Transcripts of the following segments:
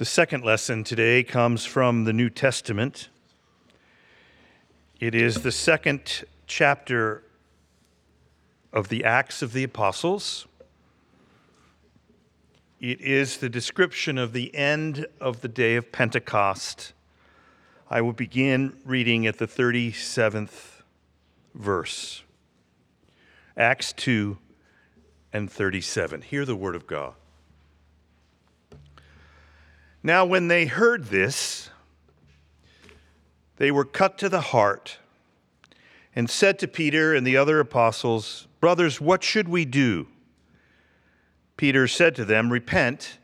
The second lesson today comes from the New Testament. It is the second chapter of the Acts of the Apostles. It is the description of the end of the day of Pentecost. I will begin reading at the 37th verse. Acts 2 and 37. Hear the word of God. Now, when they heard this, they were cut to the heart and said to Peter and the other apostles, Brothers, what should we do? Peter said to them, Repent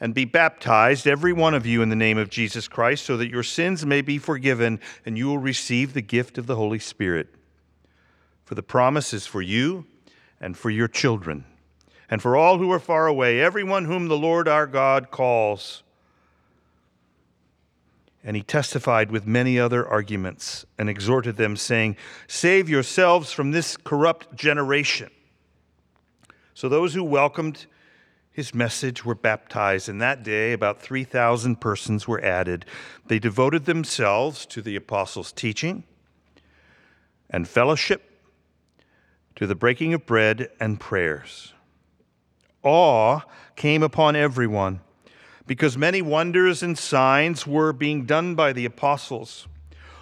and be baptized, every one of you, in the name of Jesus Christ, so that your sins may be forgiven and you will receive the gift of the Holy Spirit. For the promise is for you and for your children, and for all who are far away, everyone whom the Lord our God calls. And he testified with many other arguments and exhorted them, saying, Save yourselves from this corrupt generation. So those who welcomed his message were baptized, and that day about 3,000 persons were added. They devoted themselves to the apostles' teaching and fellowship, to the breaking of bread and prayers. Awe came upon everyone because many wonders and signs were being done by the apostles.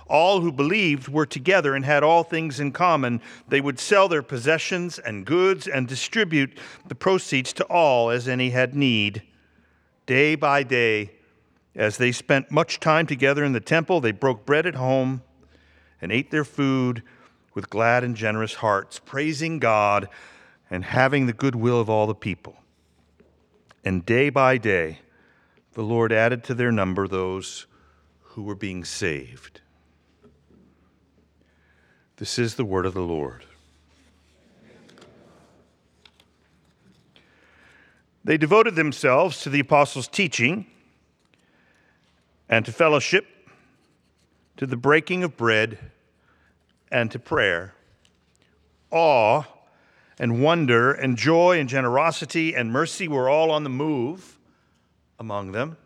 All who believed were together and had all things in common. They would sell their possessions and goods and distribute the proceeds to all as any had need. Day by day, as they spent much time together in the temple, they broke bread at home and ate their food with glad and generous hearts, praising God and having the goodwill of all the people. And day by day, the Lord added to their number those who were being saved. This is the word of the Lord. They devoted themselves to the apostles' teaching and to fellowship, to the breaking of bread, and to prayer. Awe and wonder and joy and generosity and mercy were all on the move among them.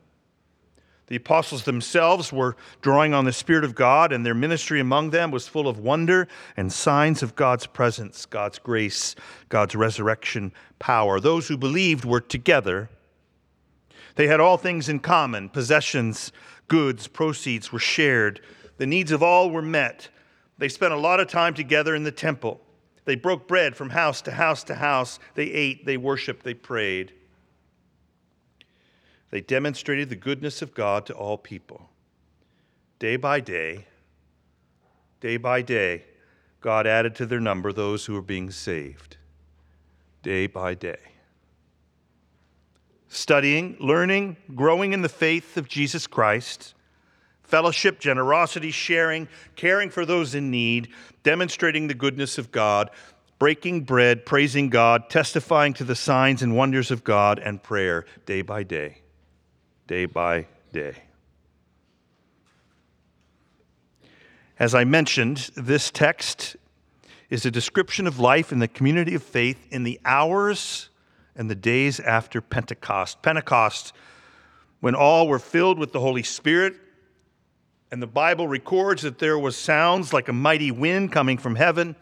The apostles themselves were drawing on the Spirit of God, and their ministry among them was full of wonder and signs of God's presence, God's grace, God's resurrection power. Those who believed were together. They had all things in common possessions, goods, proceeds were shared. The needs of all were met. They spent a lot of time together in the temple. They broke bread from house to house to house. They ate, they worshiped, they prayed. They demonstrated the goodness of God to all people. Day by day, day by day, God added to their number those who were being saved. Day by day. Studying, learning, growing in the faith of Jesus Christ, fellowship, generosity, sharing, caring for those in need, demonstrating the goodness of God, breaking bread, praising God, testifying to the signs and wonders of God, and prayer day by day day by day. As I mentioned, this text is a description of life in the community of faith in the hours and the days after Pentecost. Pentecost, when all were filled with the Holy Spirit, and the Bible records that there was sounds like a mighty wind coming from heaven.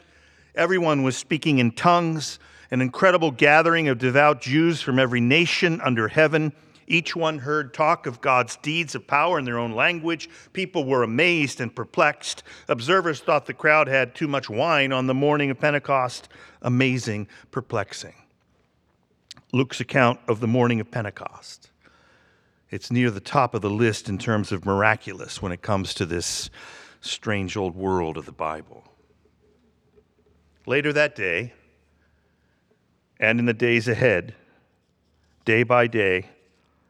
Everyone was speaking in tongues, an incredible gathering of devout Jews from every nation under heaven each one heard talk of God's deeds of power in their own language. People were amazed and perplexed. Observers thought the crowd had too much wine on the morning of Pentecost. Amazing, perplexing. Luke's account of the morning of Pentecost. It's near the top of the list in terms of miraculous when it comes to this strange old world of the Bible. Later that day, and in the days ahead, day by day,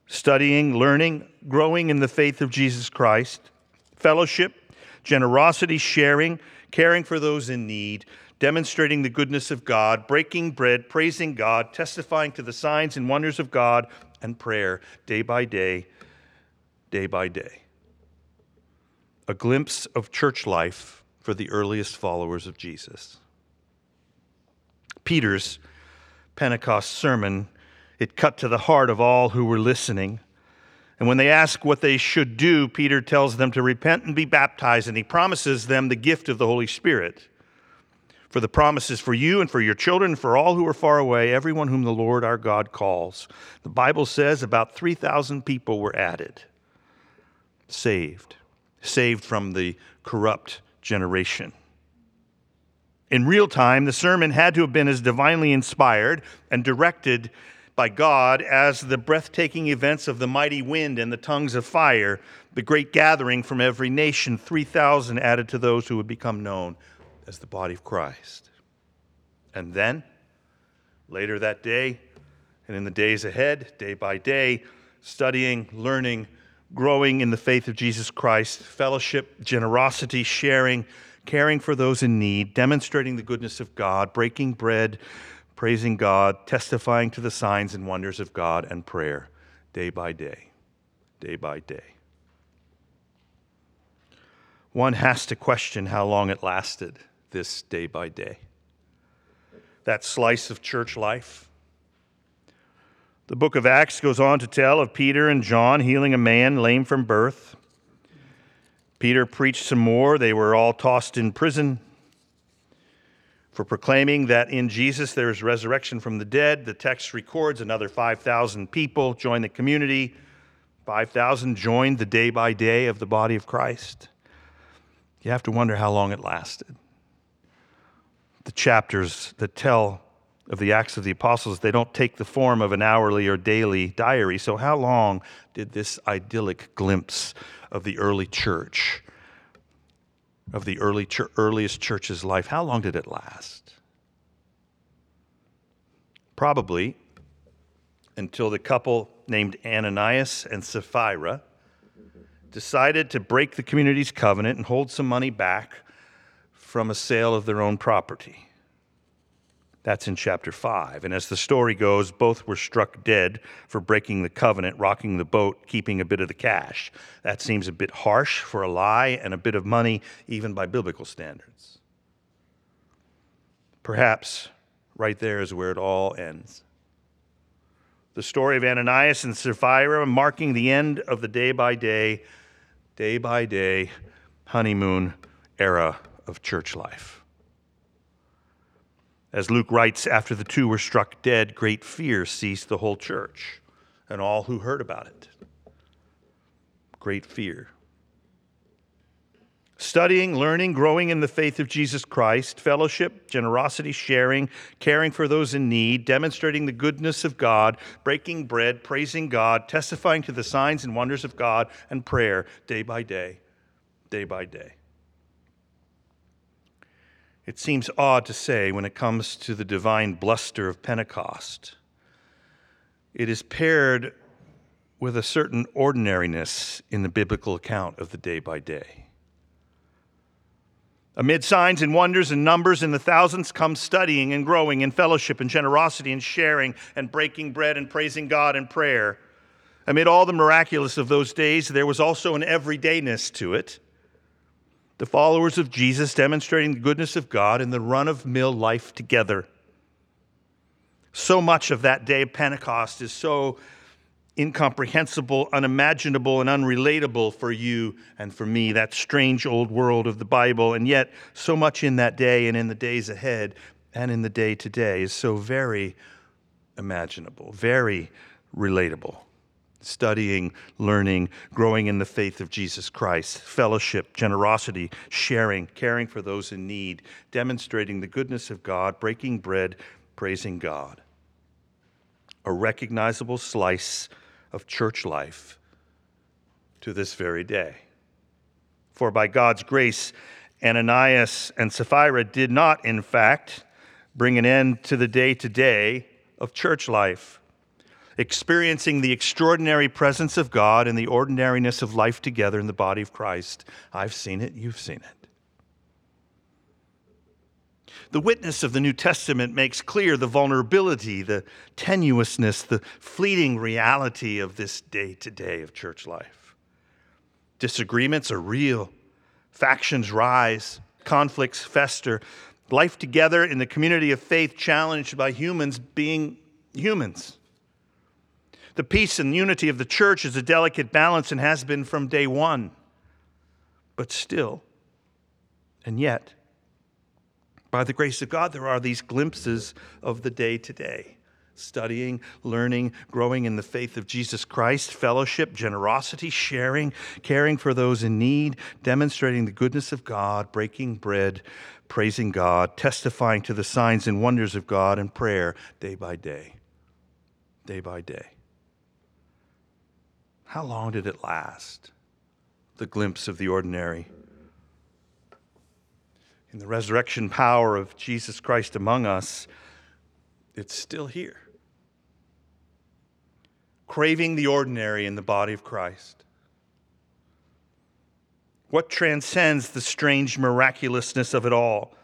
studying, learning, growing in the faith of Jesus Christ, fellowship, generosity, sharing, caring for those in need, demonstrating the goodness of God, breaking bread, praising God, testifying to the signs and wonders of God, and prayer day by day, day by day. A glimpse of church life for the earliest followers of Jesus. Peter's Pentecost sermon it cut to the heart of all who were listening. And when they ask what they should do, Peter tells them to repent and be baptized, and he promises them the gift of the Holy Spirit. For the promises for you and for your children, for all who are far away, everyone whom the Lord our God calls. The Bible says about 3,000 people were added, saved, saved from the corrupt generation. In real time, the sermon had to have been as divinely inspired and directed by God as the breathtaking events of the mighty wind and the tongues of fire, the great gathering from every nation, 3,000 added to those who would become known as the body of Christ. And then, later that day, and in the days ahead, day by day, studying, learning, growing in the faith of Jesus Christ, fellowship, generosity, sharing, caring for those in need, demonstrating the goodness of God, breaking bread, praising God, testifying to the signs and wonders of God, and prayer day by day, day by day. One has to question how long it lasted, this day by day. That slice of church life. The book of Acts goes on to tell of Peter and John healing a man lame from birth. Peter preached some more. They were all tossed in prison for proclaiming that in Jesus there is resurrection from the dead. The text records another 5,000 people joined the community. 5,000 joined the day by day of the body of Christ. You have to wonder how long it lasted. The chapters that tell of the Acts of the Apostles, they don't take the form of an hourly or daily diary. So, how long did this idyllic glimpse of the early church of the early earliest church's life, how long did it last? Probably until the couple named Ananias and Sapphira decided to break the community's covenant and hold some money back from a sale of their own property. That's in chapter 5. And as the story goes, both were struck dead for breaking the covenant, rocking the boat, keeping a bit of the cash. That seems a bit harsh for a lie and a bit of money, even by biblical standards. Perhaps right there is where it all ends. The story of Ananias and Sapphira marking the end of the day by day, day by day honeymoon era of church life. As Luke writes, after the two were struck dead, great fear seized the whole church and all who heard about it. Great fear. Studying, learning, growing in the faith of Jesus Christ, fellowship, generosity, sharing, caring for those in need, demonstrating the goodness of God, breaking bread, praising God, testifying to the signs and wonders of God, and prayer day by day, day by day. It seems odd to say when it comes to the divine bluster of Pentecost. It is paired with a certain ordinariness in the biblical account of the day by day. Amid signs and wonders and numbers in the thousands come studying and growing in fellowship and generosity and sharing and breaking bread and praising God in prayer. Amid all the miraculous of those days, there was also an everydayness to it the followers of Jesus demonstrating the goodness of God in the run of mill life together. So much of that day of Pentecost is so incomprehensible, unimaginable, and unrelatable for you and for me, that strange old world of the Bible. And yet, so much in that day and in the days ahead and in the day today is so very imaginable, very relatable studying, learning, growing in the faith of Jesus Christ, fellowship, generosity, sharing, caring for those in need, demonstrating the goodness of God, breaking bread, praising God. A recognizable slice of church life to this very day. For by God's grace, Ananias and Sapphira did not, in fact, bring an end to the day to day of church life experiencing the extraordinary presence of God and the ordinariness of life together in the body of Christ. I've seen it, you've seen it. The witness of the New Testament makes clear the vulnerability, the tenuousness, the fleeting reality of this day to day of church life. Disagreements are real, factions rise, conflicts fester, life together in the community of faith challenged by humans being humans. The peace and unity of the church is a delicate balance and has been from day one. But still, and yet, by the grace of God, there are these glimpses of the day to day studying, learning, growing in the faith of Jesus Christ, fellowship, generosity, sharing, caring for those in need, demonstrating the goodness of God, breaking bread, praising God, testifying to the signs and wonders of God, and prayer day by day. Day by day. How long did it last? The glimpse of the ordinary. In the resurrection power of Jesus Christ among us, it's still here. Craving the ordinary in the body of Christ. What transcends the strange miraculousness of it all?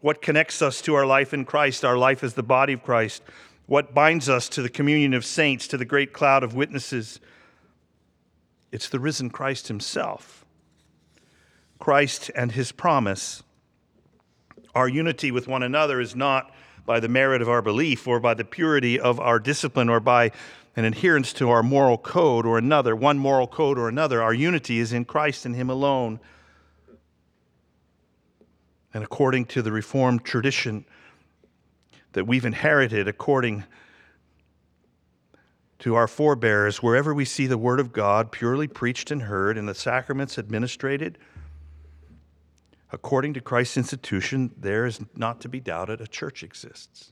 What connects us to our life in Christ, our life as the body of Christ? What binds us to the communion of saints, to the great cloud of witnesses? It's the risen Christ Himself. Christ and His promise. Our unity with one another is not by the merit of our belief or by the purity of our discipline or by an adherence to our moral code or another, one moral code or another. Our unity is in Christ and Him alone. And according to the Reformed tradition that we've inherited, according to our forebears, wherever we see the Word of God purely preached and heard and the sacraments administrated, according to Christ's institution, there is not to be doubted a church exists.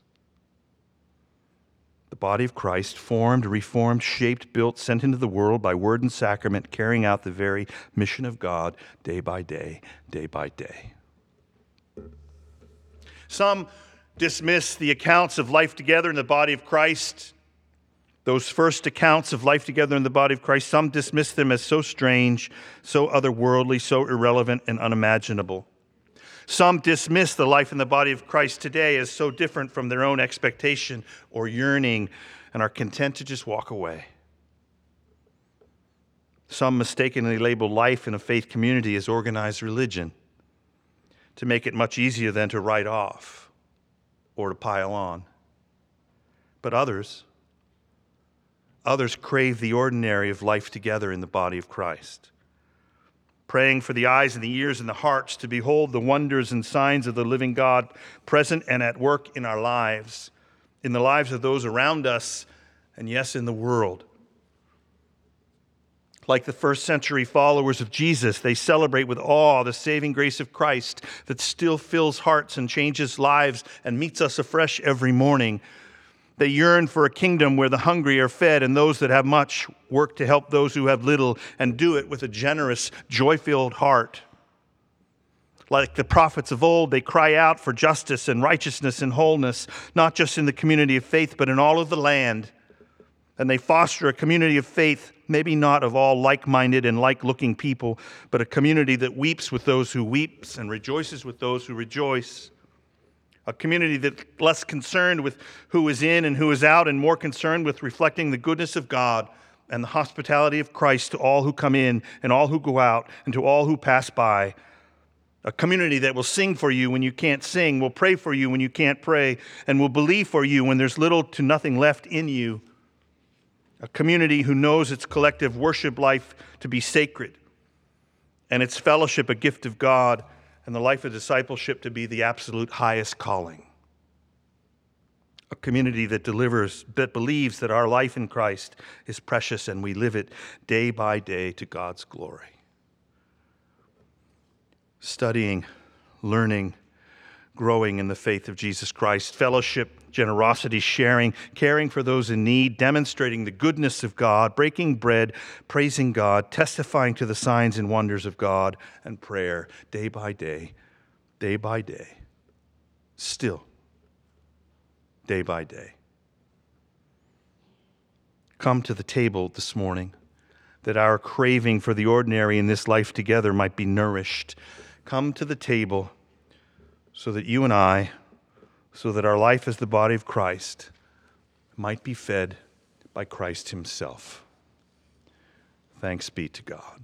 The body of Christ, formed, reformed, shaped, built, sent into the world by word and sacrament, carrying out the very mission of God day by day, day by day. Some dismiss the accounts of life together in the body of Christ, those first accounts of life together in the body of Christ, some dismiss them as so strange, so otherworldly, so irrelevant, and unimaginable. Some dismiss the life in the body of Christ today as so different from their own expectation or yearning and are content to just walk away. Some mistakenly label life in a faith community as organized religion to make it much easier than to write off or to pile on. But others, others crave the ordinary of life together in the body of Christ praying for the eyes and the ears and the hearts to behold the wonders and signs of the living God present and at work in our lives, in the lives of those around us, and yes, in the world. Like the first century followers of Jesus, they celebrate with awe the saving grace of Christ that still fills hearts and changes lives and meets us afresh every morning they yearn for a kingdom where the hungry are fed and those that have much work to help those who have little and do it with a generous, joy filled heart. Like the prophets of old, they cry out for justice and righteousness and wholeness, not just in the community of faith, but in all of the land. And they foster a community of faith, maybe not of all like minded and like looking people, but a community that weeps with those who weeps and rejoices with those who rejoice a community that's less concerned with who is in and who is out and more concerned with reflecting the goodness of God and the hospitality of Christ to all who come in and all who go out and to all who pass by. A community that will sing for you when you can't sing, will pray for you when you can't pray, and will believe for you when there's little to nothing left in you. A community who knows its collective worship life to be sacred and its fellowship a gift of God and the life of discipleship to be the absolute highest calling. A community that delivers, that believes that our life in Christ is precious and we live it day by day to God's glory. Studying, learning, growing in the faith of Jesus Christ, fellowship, generosity, sharing, caring for those in need, demonstrating the goodness of God, breaking bread, praising God, testifying to the signs and wonders of God, and prayer day by day, day by day, still, day by day. Come to the table this morning that our craving for the ordinary in this life together might be nourished. Come to the table so that you and I so that our life as the body of Christ might be fed by Christ Himself. Thanks be to God.